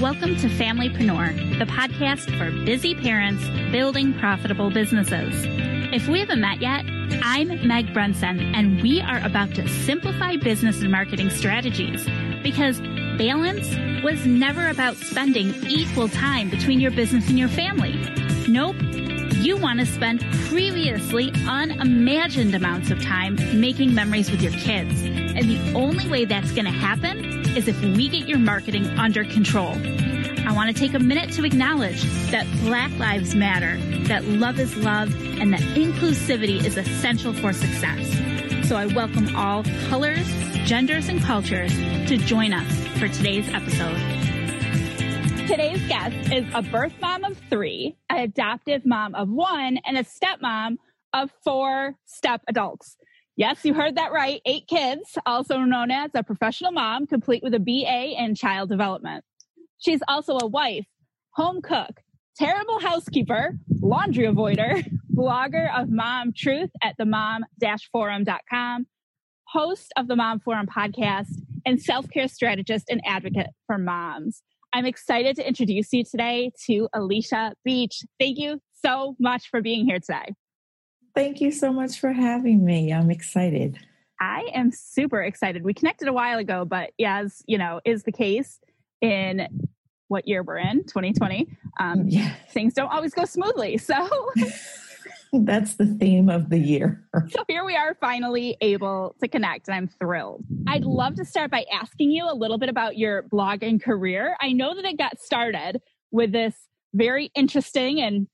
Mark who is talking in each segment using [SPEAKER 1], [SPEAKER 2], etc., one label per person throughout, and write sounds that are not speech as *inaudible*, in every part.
[SPEAKER 1] Welcome to Familypreneur, the podcast for busy parents building profitable businesses. If we haven't met yet, I'm Meg Brunson, and we are about to simplify business and marketing strategies because balance was never about spending equal time between your business and your family. Nope. You want to spend previously unimagined amounts of time making memories with your kids. And the only way that's going to happen is if we get your marketing under control. I want to take a minute to acknowledge that Black Lives Matter, that love is love, and that inclusivity is essential for success. So I welcome all colors, genders, and cultures to join us for today's episode. Today's guest is a birth mom of three, an adoptive mom of one, and a stepmom of four step adults. Yes, you heard that right. Eight kids, also known as a professional mom, complete with a BA in child development. She's also a wife, home cook, terrible housekeeper, laundry avoider, *laughs* blogger of Mom Truth at the mom-forum.com, host of the Mom Forum podcast, and self-care strategist and advocate for moms. I'm excited to introduce you today to Alicia Beach. Thank you so much for being here today.
[SPEAKER 2] Thank you so much for having me. I'm excited.
[SPEAKER 1] I am super excited. We connected a while ago, but as you know, is the case in what year we're in, 2020. Um, *laughs* yeah. Things don't always go smoothly. So *laughs*
[SPEAKER 2] that's the theme of the year. *laughs*
[SPEAKER 1] so here we are finally able to connect, and I'm thrilled. I'd love to start by asking you a little bit about your blog and career. I know that it got started with this very interesting and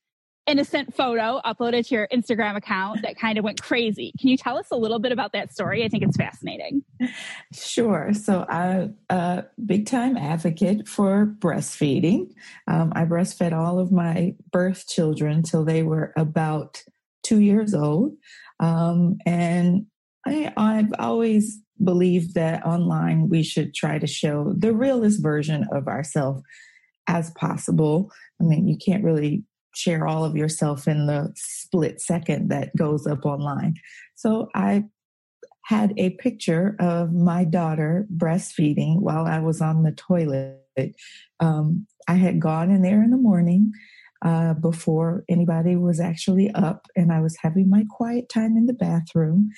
[SPEAKER 1] innocent photo uploaded to your Instagram account that kind of went crazy. Can you tell us a little bit about that story? I think it's fascinating.
[SPEAKER 2] Sure. So I'm a big time advocate for breastfeeding. Um, I breastfed all of my birth children till they were about two years old. Um, and I, I've always believed that online we should try to show the realest version of ourselves as possible. I mean, you can't really share all of yourself in the split second that goes up online. So I had a picture of my daughter breastfeeding while I was on the toilet. Um, I had gone in there in the morning uh, before anybody was actually up, and I was having my quiet time in the bathroom.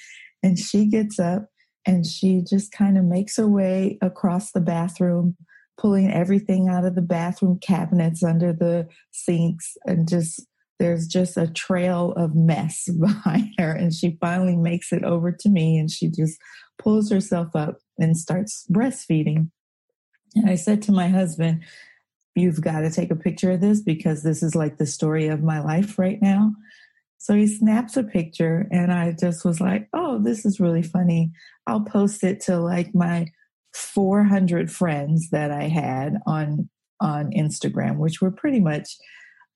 [SPEAKER 2] And she gets up and she just kind of makes her way across the bathroom pulling everything out of the bathroom cabinets under the sinks and just there's just a trail of mess *laughs* behind her and she finally makes it over to me and she just pulls herself up and starts breastfeeding. And i said to my husband you've got to take a picture of this because this is like the story of my life right now. So he snaps a picture and i just was like oh this is really funny. I'll post it to like my 400 friends that I had on on Instagram, which were pretty much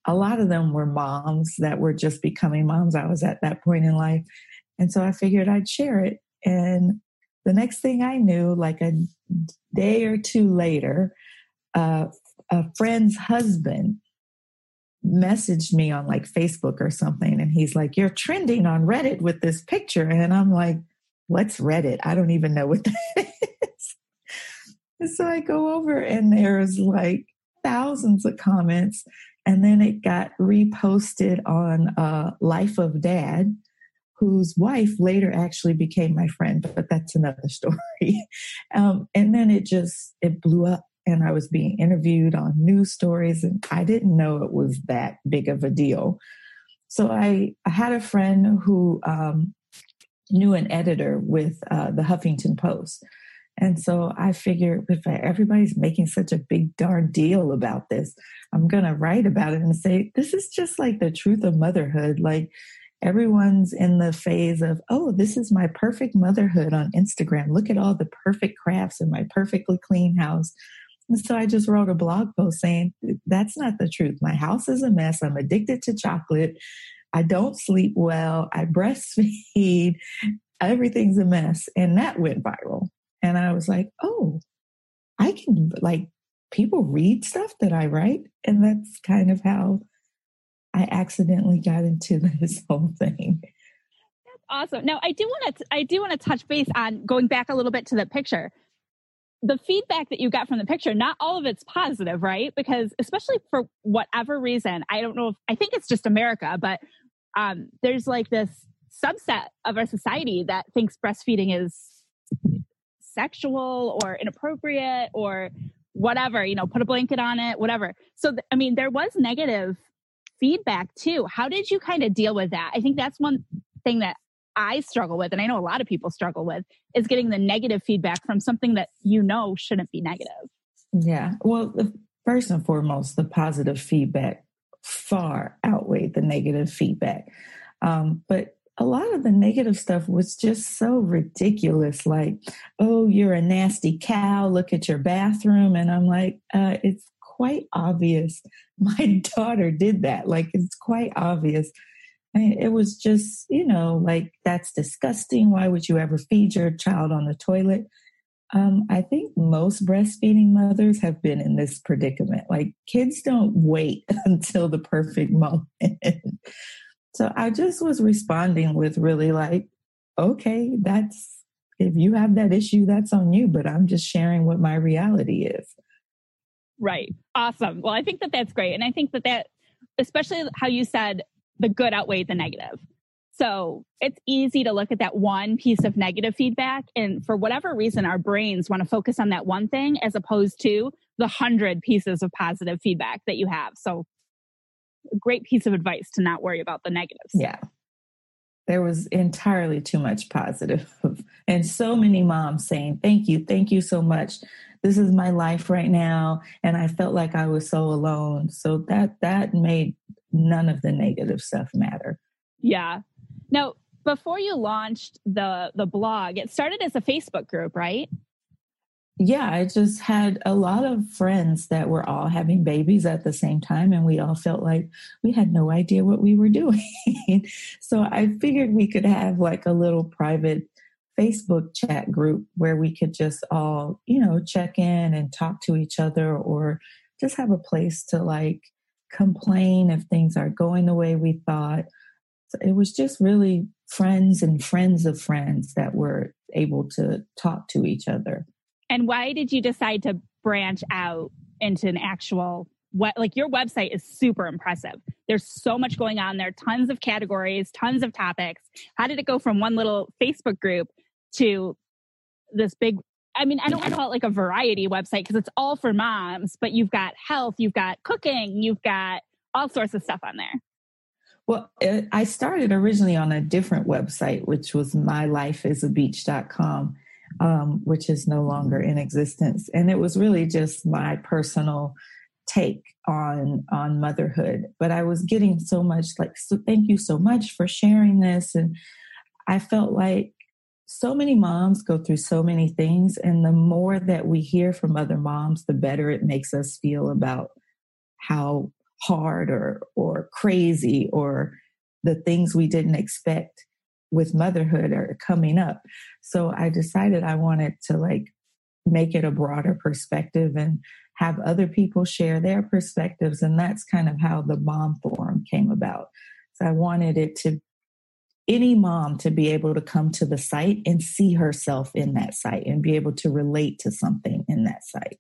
[SPEAKER 2] a lot of them were moms that were just becoming moms. I was at that point in life. And so I figured I'd share it. And the next thing I knew, like a day or two later, uh, a friend's husband messaged me on like Facebook or something. And he's like, You're trending on Reddit with this picture. And I'm like, What's Reddit? I don't even know what that *laughs* so I go over and there's like thousands of comments. And then it got reposted on uh, Life of Dad, whose wife later actually became my friend, but that's another *laughs* story. um, and then it just, it blew up and I was being interviewed on news stories and I didn't know it was that big of a deal. So I, I had a friend who um, knew an editor with uh, the Huffington Post. And so I figured if everybody's making such a big darn deal about this, I'm going to write about it and say, this is just like the truth of motherhood. Like everyone's in the phase of, oh, this is my perfect motherhood on Instagram. Look at all the perfect crafts in my perfectly clean house. And so I just wrote a blog post saying, that's not the truth. My house is a mess. I'm addicted to chocolate. I don't sleep well. I breastfeed. *laughs* Everything's a mess. And that went viral. And I was like, oh, I can, like, people read stuff that I write. And that's kind of how I accidentally got into *laughs* this whole thing.
[SPEAKER 1] That's awesome. Now I do want to I do want to touch base on going back a little bit to the picture. The feedback that you got from the picture, not all of it's positive, right? Because especially for whatever reason, I don't know if I think it's just America, but um, there's like this subset of our society that thinks breastfeeding is sexual or inappropriate or whatever, you know, put a blanket on it, whatever. So, th- I mean, there was negative feedback too. How did you kind of deal with that? I think that's one thing that I struggle with, and I know a lot of people struggle with, is getting the negative feedback from something that you know shouldn't be negative.
[SPEAKER 2] Yeah. Well, first and foremost, the positive feedback far outweighed the negative feedback. Um, but a lot of the negative stuff was just so ridiculous. Like, oh, you're a nasty cow. Look at your bathroom. And I'm like, uh, it's quite obvious. *laughs* My daughter did that. Like, it's quite obvious. it was just, you know, like, that's disgusting. Why would you ever feed your child on the toilet? Um, I think most breastfeeding mothers have been in this predicament. Like, kids don't wait *laughs* until the perfect *laughs* moment. So I just was responding with really like, okay, that's, if you have that issue, that's on you, but I'm just sharing what my reality is.
[SPEAKER 1] Right. Awesome. Well, I think that that's great. And I think that that, especially how you said the good outweighed the negative. So it's easy to look at that one piece of negative feedback. And for whatever reason, our brains want to focus on that one thing as opposed to the hundred pieces of positive feedback that you have. So a great piece of advice to not worry about the negatives.
[SPEAKER 2] Yeah. There was entirely too much positive and so many moms saying, Thank you, thank you so much. This is my life right now. And I felt like I was so alone. So that that made none of the negative stuff matter.
[SPEAKER 1] Yeah. Now, before you launched the the blog, it started as a Facebook group, right?
[SPEAKER 2] Yeah, I just had a lot of friends that were all having babies at the same time, and we all felt like we had no idea what we were *laughs* doing. so I figured we could have like a little private Facebook chat group where we could just all, you know, check in and talk to each other or just have a place to like complain if things aren't going the way we thought. So it was just really friends and friends of friends that were able to talk to each other.
[SPEAKER 1] And why did you decide to branch out into an actual what like your website is super impressive. There's so much going on there, tons of categories, tons of topics. How did it go from one little Facebook group to this big I mean, I don't want to call it like a variety website because it's all for moms, but you've got health, you've got cooking, you've got all sorts of stuff on there.
[SPEAKER 2] Well, uh, I started originally on a different website, which was mylifeisabeach.com um, which is no longer in existence. And it was really just my personal take on on motherhood. But I was getting so much like, so thank you so much for sharing this, and I felt like so many moms go through so many things, and the more that we hear from other moms, the better it makes us feel about how hard or or crazy or the things we didn't expect with motherhood are coming up. So I decided I wanted to like make it a broader perspective and have other people share their perspectives. And that's kind of how the mom forum came about. So I wanted it to any mom to be able to come to the site and see herself in that site and be able to relate to something in that site.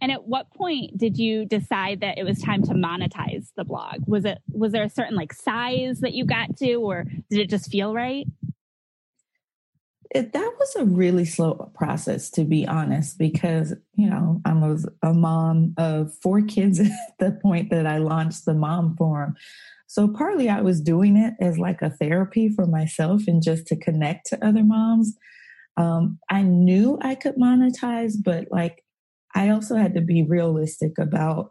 [SPEAKER 1] And at what point did you decide that it was time to monetize the blog? Was it was there a certain like size that you got to or did it just feel right?
[SPEAKER 2] It, that was a really slow process to be honest because you know i was a mom of four kids *laughs* at the point that i launched the mom forum so partly i was doing it as like a therapy for myself and just to connect to other moms um, i knew i could monetize but like I also had to be realistic about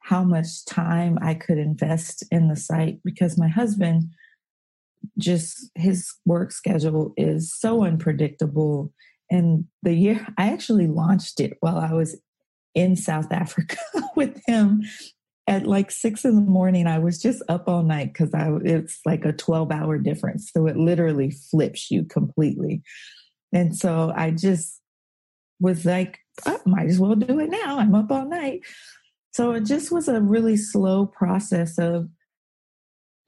[SPEAKER 2] how much time I could invest in the site because my husband just his work schedule is so unpredictable And the year I actually launched it while I was in South *laughs* Africa with him at like six in the morning. I was just up all night because I it's like a 12 hour difference. So it literally flips you completely. And so I just was like, I might as well do it now. I'm up all night. So it just was a really slow process of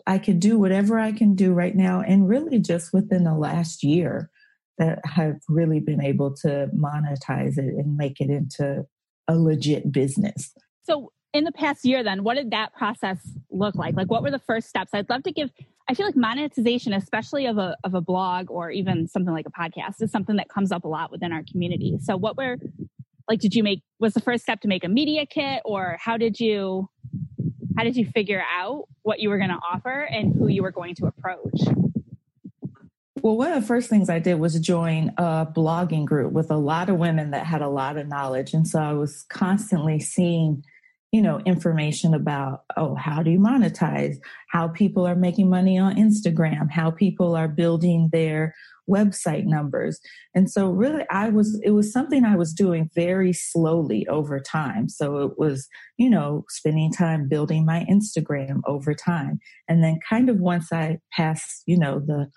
[SPEAKER 2] I could do whatever I can do right now. And really just within the last year that I've really been able to monetize it and make it into a legit business.
[SPEAKER 1] So in the past year then what did that process look like like what were the first steps i'd love to give i feel like monetization especially of a, of a blog or even something like a podcast is something that comes up a lot within our community so what were like did you make was the first step to make a media kit or how did you how did you figure out what you were going to offer and who you were going to approach
[SPEAKER 2] well, one of the first things I did was join a blogging group with a lot of women that had a lot of knowledge. And so I was constantly seeing you know information about oh how do you monetize? How people are making money on instagram? How people are building their website numbers? And so really i was it was something i was doing very slowly over time. So it was you know spending time building my instagram over time. And then kind of once i passed you know the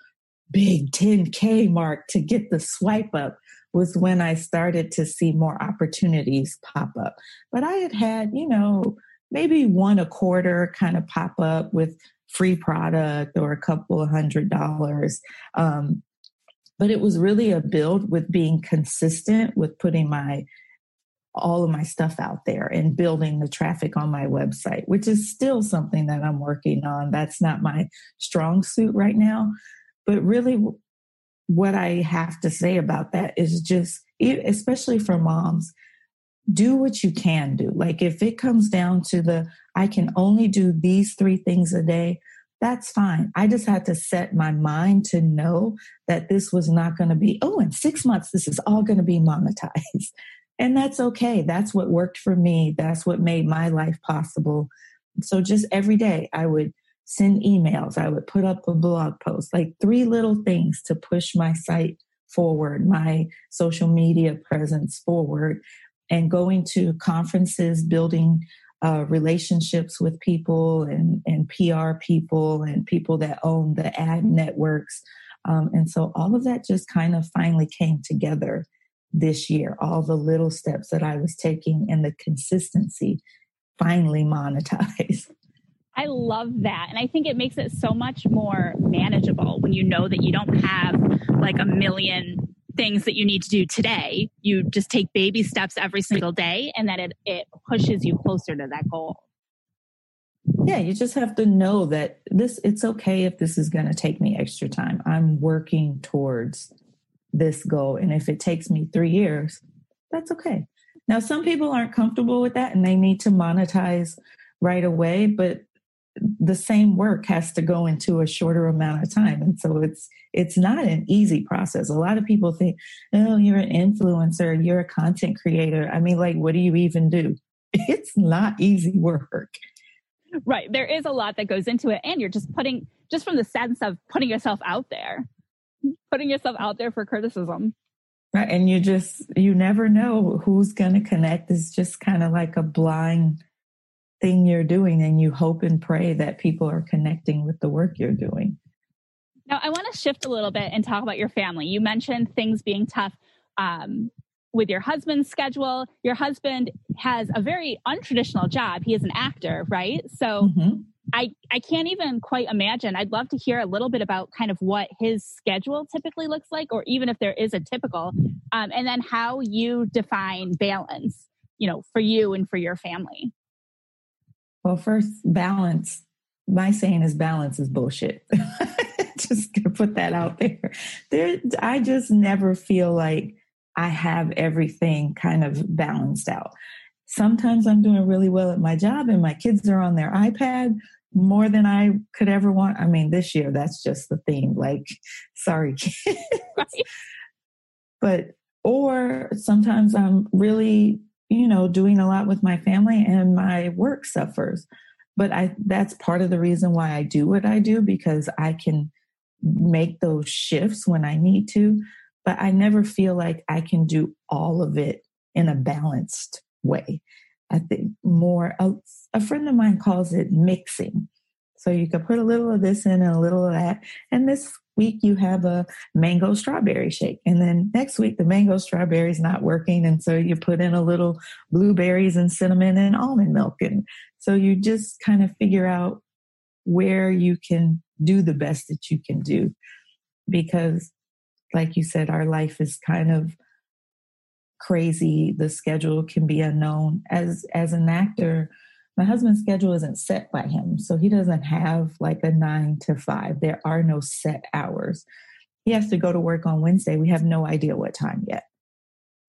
[SPEAKER 2] big 10k mark to get the swipe up was when I started to see more opportunities pop up. But I had had, you know, maybe one a quarter kind of pop up with free product or a couple of hundred dollars. Um, but it was really a build with being consistent with putting my all of my stuff out there and building the traffic on my website, which is still something that I'm working on. That's not my strong suit right now. But really, what I have to say about that is just, especially for moms, do what you can do. Like if it comes down to the, I can only do these three things a day, that's fine. I just had to set my mind to know that this was not going to be, oh, in six months, this is all going to be monetized. *laughs* And that's okay. That's what worked for me. That's what made my life possible. So just every day I would send emails, I would put up a blog post, like three little things to push my site forward, my social media presence forward, and going to conferences, building uh, relationships with people and, and PR people and people that own the ad networks. Um, and so all of that just kind of finally came together this year. All the little steps that I was taking and the consistency finally monetized. *laughs*
[SPEAKER 1] I love that. And I think it makes it so much more manageable when you know that you don't have like a million things that you need to do today. You just take baby steps every single day and that it, it pushes you closer to that goal.
[SPEAKER 2] Yeah, you just have to know that this it's okay if this is going to take me extra time. I'm working towards this goal and if it takes me 3 years, that's okay. Now some people aren't comfortable with that and they need to monetize right away, but the same work has to go into a shorter amount of time. And so it's it's not an easy process. A lot of people think oh you're an influencer you're a content creator. I mean like what do you even do? *laughs* It's not easy work.
[SPEAKER 1] Right. There is a lot that goes into it and you're just putting just from the sense of putting yourself out there putting yourself out there for criticism.
[SPEAKER 2] Right. And you just you never know who's going to connect. It's just kind of like a blind thing you're doing and you hope and pray that people are connecting with the work you're doing.
[SPEAKER 1] Now, I want to shift a little bit and talk about your family. You mentioned things being tough um, with your husband's schedule. Your husband has a very untraditional job. He is an actor, right? So mm-hmm. I, I can't even quite imagine. I'd love to hear a little bit about kind of what his schedule typically looks like, or even if there is a typical, um, and then how you define balance, you know, for you and for your family.
[SPEAKER 2] Well, first, balance. My saying is balance is bullshit. *laughs* just gonna put that out there. There, I just never feel like I have everything kind of balanced out. Sometimes I'm doing really well at my job, and my kids are on their iPad more than I could ever want. I mean, this year that's just the theme. Like, *laughs* sorry, kids. Right. But or sometimes I'm really you know, doing a lot with my family and my work suffers. But I that's part of the reason why I do what I do because I can make those shifts when I need to. but I never feel like I can do all of it in a balanced way. I think more, a, a friend of mine calls it mixing. So you can put a little of this in and a little of that. And this week you have a mango strawberry shake. And then next week the mango strawberry is not working. And so you put in a little blueberries and cinnamon and almond milk. And so you just kind of figure out where you can do the best that you can do. Because like you said, our life is kind of crazy. The schedule can be unknown. As as an actor, my husband's schedule isn't set by him. So he doesn't have like a nine to five. There are no set hours. He has to go to work on Wednesday. We have no idea what time yet.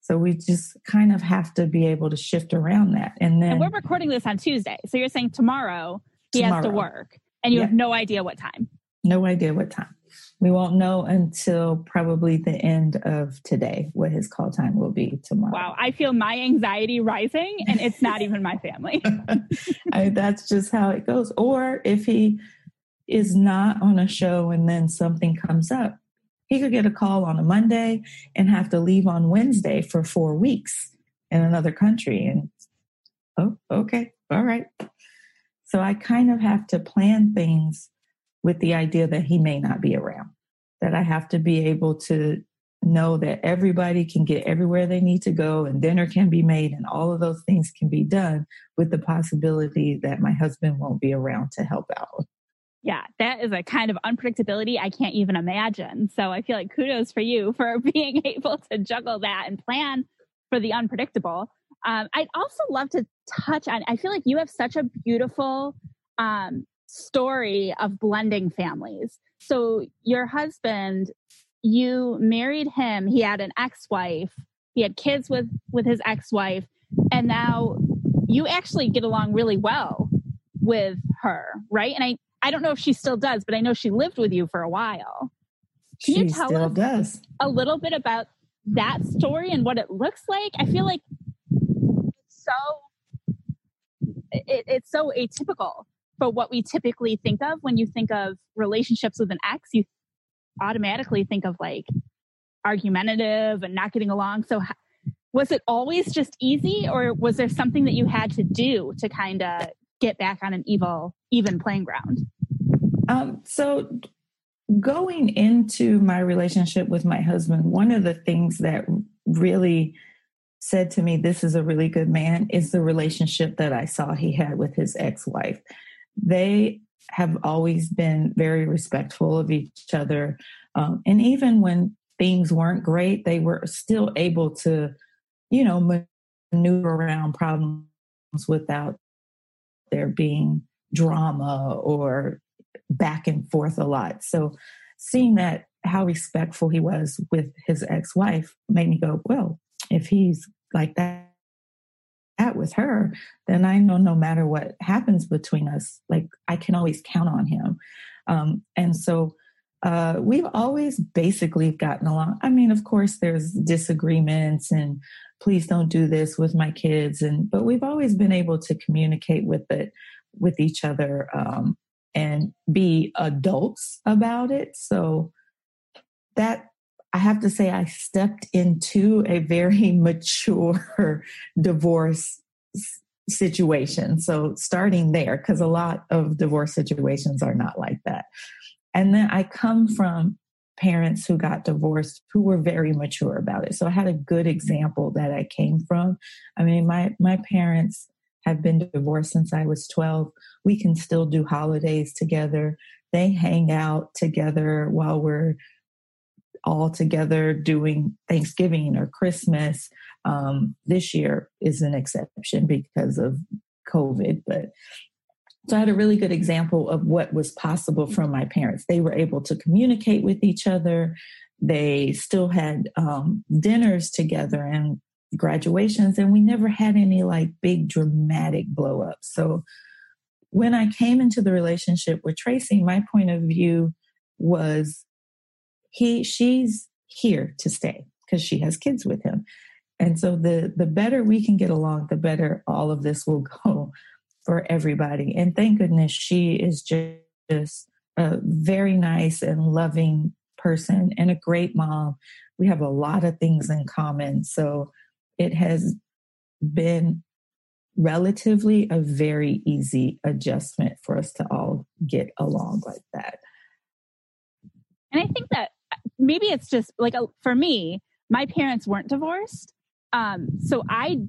[SPEAKER 2] So we just kind of have to be able to shift around that. And then
[SPEAKER 1] and we're recording this on Tuesday. So you're saying tomorrow he tomorrow. has to work and you yeah. have no idea what time.
[SPEAKER 2] No idea what time. We won't know until probably the end of today what his call time will be tomorrow.
[SPEAKER 1] Wow, I feel my anxiety rising, and it's not even my family. *laughs*
[SPEAKER 2] I, that's just how it goes. Or if he is not on a show and then something comes up, he could get a call on a Monday and have to leave on Wednesday for four weeks in another country. And oh, okay, all right. So I kind of have to plan things with the idea that he may not be around, that I have to be able to know that everybody can get everywhere they need to go and dinner can be made and all of those things can be done with the possibility that my husband won't be around to help out.
[SPEAKER 1] Yeah, that is a kind of unpredictability I can't even imagine. So I feel like kudos for you for *laughs* being able to juggle that and plan for the unpredictable. Um, I'd also love to touch on, I feel like you have such a beautiful um, story of blending families. So your husband, you married him, he had an ex-wife, he had kids with with his ex-wife, and now you actually get along really well with her, right? And I I don't know if she still does, but I know she lived with you for a while.
[SPEAKER 2] Can she you tell us does.
[SPEAKER 1] a little bit about that story and what it looks like? I feel like it's so it, it's so atypical for what we typically think of when you think of relationships with an ex, you automatically think of like argumentative and not getting along. So, was it always just easy, or was there something that you had to do to kind of get back on an evil, even playing ground?
[SPEAKER 2] Um, so, going into my relationship with my husband, one of the things that really said to me, This is a really good man, is the relationship that I saw he had with his ex wife they have always been very respectful of each other. Um, and even when things weren't great, they were still able to, you know, maneuver around problems without there being drama or back and forth a lot. So seeing that how respectful he was with his ex-wife made me go, well, if he's like that at with her, then I know no matter what happens between us, like I can always count on him. Um, and so uh, we've always basically gotten along. I mean, of course, there's disagreements and please don't do this with my kids, and but we've always been able to communicate with it with each other um, and be adults about it. So that I have to say, I stepped into a very *laughs* mature divorce situation. So, starting there, because a lot of divorce situations are not like that. And then I come from parents who got divorced who were very mature about it. So, I had a good example that I came from. I mean, my, my parents have been divorced since I was 12. We can still do holidays together. They hang out together while we're all together doing Thanksgiving or Christmas. Um, this year is an exception because of COVID, but so I had a really good example of what was possible from my parents. They were able to communicate with each other. They still had um, dinners together and graduations, and we never had any like big dramatic blow ups. So when I came into the relationship with Tracy, my point of view was he she's here to stay because she has kids with him and so the the better we can get along the better all of this will *laughs* go for everybody and thank goodness she is just a very nice and loving person and a great mom. We have a lot of things in common. So it has been relatively a very easy adjustment for us to all get along like that.
[SPEAKER 1] And I think that maybe it's just like a, for me, my parents weren't divorced. Um, so I,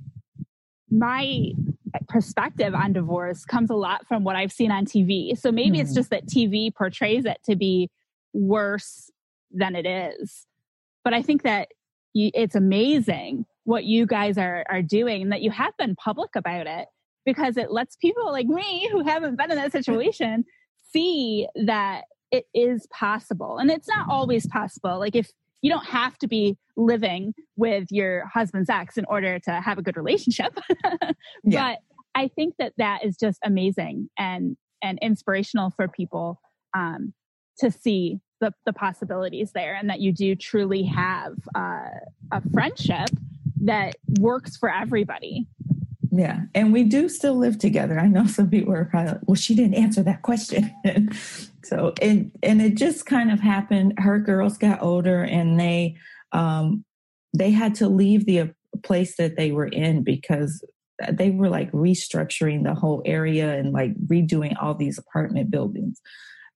[SPEAKER 1] my perspective on divorce comes a lot from what I've seen on TV. So maybe mm-hmm. it's just that TV portrays it to be worse than it is. But I think that you, it's amazing what you guys are are doing and that you have been public about it because it lets people like me who haven't been in that situation see that it is possible and it's not always possible like if you don't have to be living with your husband's ex in order to have a good relationship *laughs* yeah. but i think that that is just amazing and and inspirational for people um, to see the, the possibilities there and that you do truly have uh, a friendship that works for everybody.
[SPEAKER 2] Yeah. And we do still live together. I know some people are probably like, well, she didn't answer that question. *laughs* so, and, and it just kind of happened. Her girls got older and they, um, they had to leave the place that they were in because they were like restructuring the whole area and like redoing all these apartment buildings.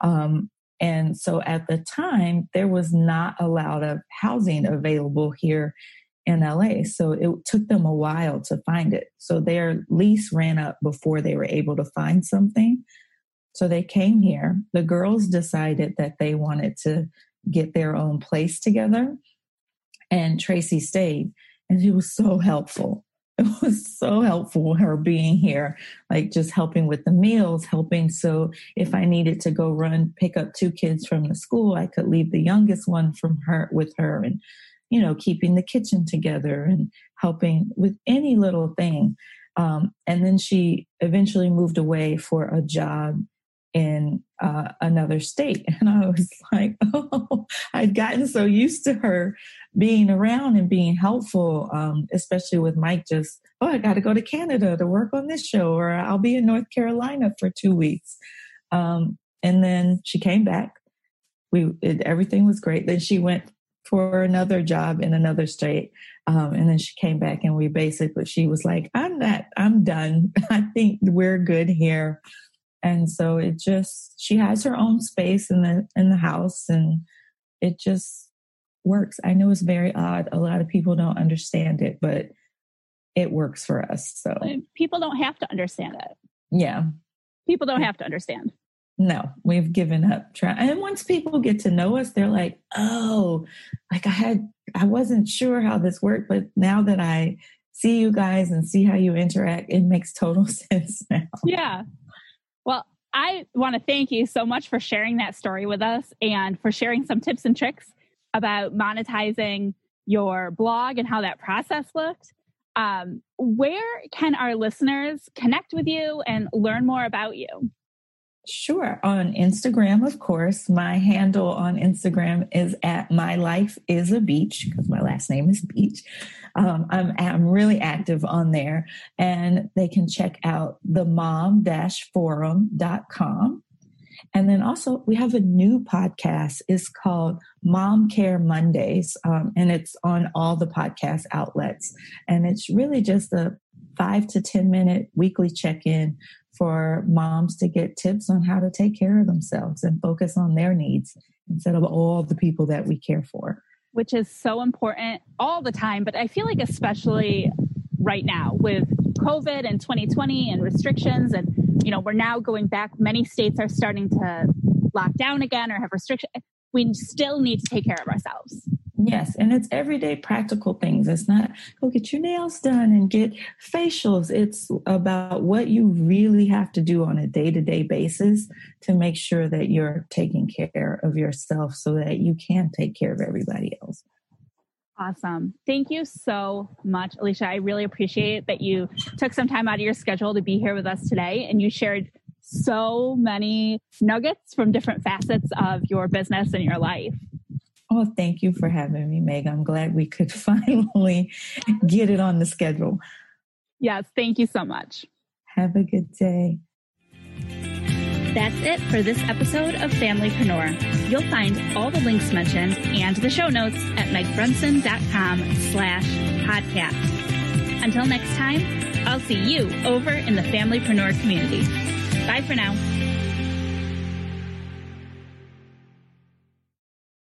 [SPEAKER 2] Um, and so at the time, there was not a lot of housing available here in LA. So it took them a while to find it. So their lease ran up before they were able to find something. So they came here. The girls decided that they wanted to get their own place together. And Tracy stayed. And she was so helpful. *laughs* It was so helpful her being here, like just helping with the meals, helping. So if I needed to go run, pick up two kids from the school, I could leave the youngest one from her with her and you know, keeping the kitchen together and helping with any little thing. Um, and then she eventually moved away for a job in uh, another state. *laughs* And I was like, *laughs* oh, I'd gotten so used to her being around and being helpful, um, especially with Mike just, oh, I got to go to Canada to work on this show, or I'll be in North Carolina for two weeks. Um, and then she came back. We it, everything was great. Then she went for another job in another state. Um, and then she came back and we basically, she was like, I'm not, I'm done. *laughs* I think we're good here. And so it just, she has her own space in the, in the house and it just works. I know it's very odd. A lot of people don't understand it, but it works for us. So
[SPEAKER 1] people don't have to understand it.
[SPEAKER 2] Yeah.
[SPEAKER 1] People don't have to understand
[SPEAKER 2] no, we've given up trying. And once people get to know us, they're like, oh, like I had, I wasn't sure how this worked, but now that I see you guys and see how you interact, it makes total *laughs* sense now.
[SPEAKER 1] Yeah. Well, I want to thank you so much for sharing that story with us and for sharing some tips and tricks about monetizing your blog and how that process looked. Um, where can our listeners connect with you and learn more about you?
[SPEAKER 2] Sure. On Instagram, of course. My handle on Instagram is at my life is a beach because my last name is Beach. Um, I'm, I'm really active on there and they can check out the mom forum.com. And then also we have a new podcast. It's called Mom Care Mondays. Um, and it's on all the podcast outlets. And it's really just a five to 10 minute weekly check in for moms to get tips on how to take care of themselves and focus on their needs instead of all the people that we care for.
[SPEAKER 1] Which is so important all the time, but I feel like especially right now with COVID and 2020 and restrictions and you know, we're now going back many states are starting to lock down again or have restrictions. We still need to take care of ourselves.
[SPEAKER 2] Yes, and it's everyday practical things. It's not go get your nails done and get facials. It's about what you really have to do on a day to day basis to make sure that you're taking care of yourself so that you can take care of everybody else.
[SPEAKER 1] Awesome. Thank you so much, Alicia. I really appreciate that you took some time out of your schedule to be here with us today and you shared so many nuggets from different facets of your business and your life.
[SPEAKER 2] Oh, thank you for having me, Meg. I'm glad we could *laughs* finally get it on the schedule.
[SPEAKER 1] Yes, thank you so much.
[SPEAKER 2] Have a good day.
[SPEAKER 1] That's it for this episode of Familypreneur. You'll find all the links mentioned and the show notes at megbrunson.com slash podcast. Until next time, I'll see you over in the Familypreneur community. Bye for now.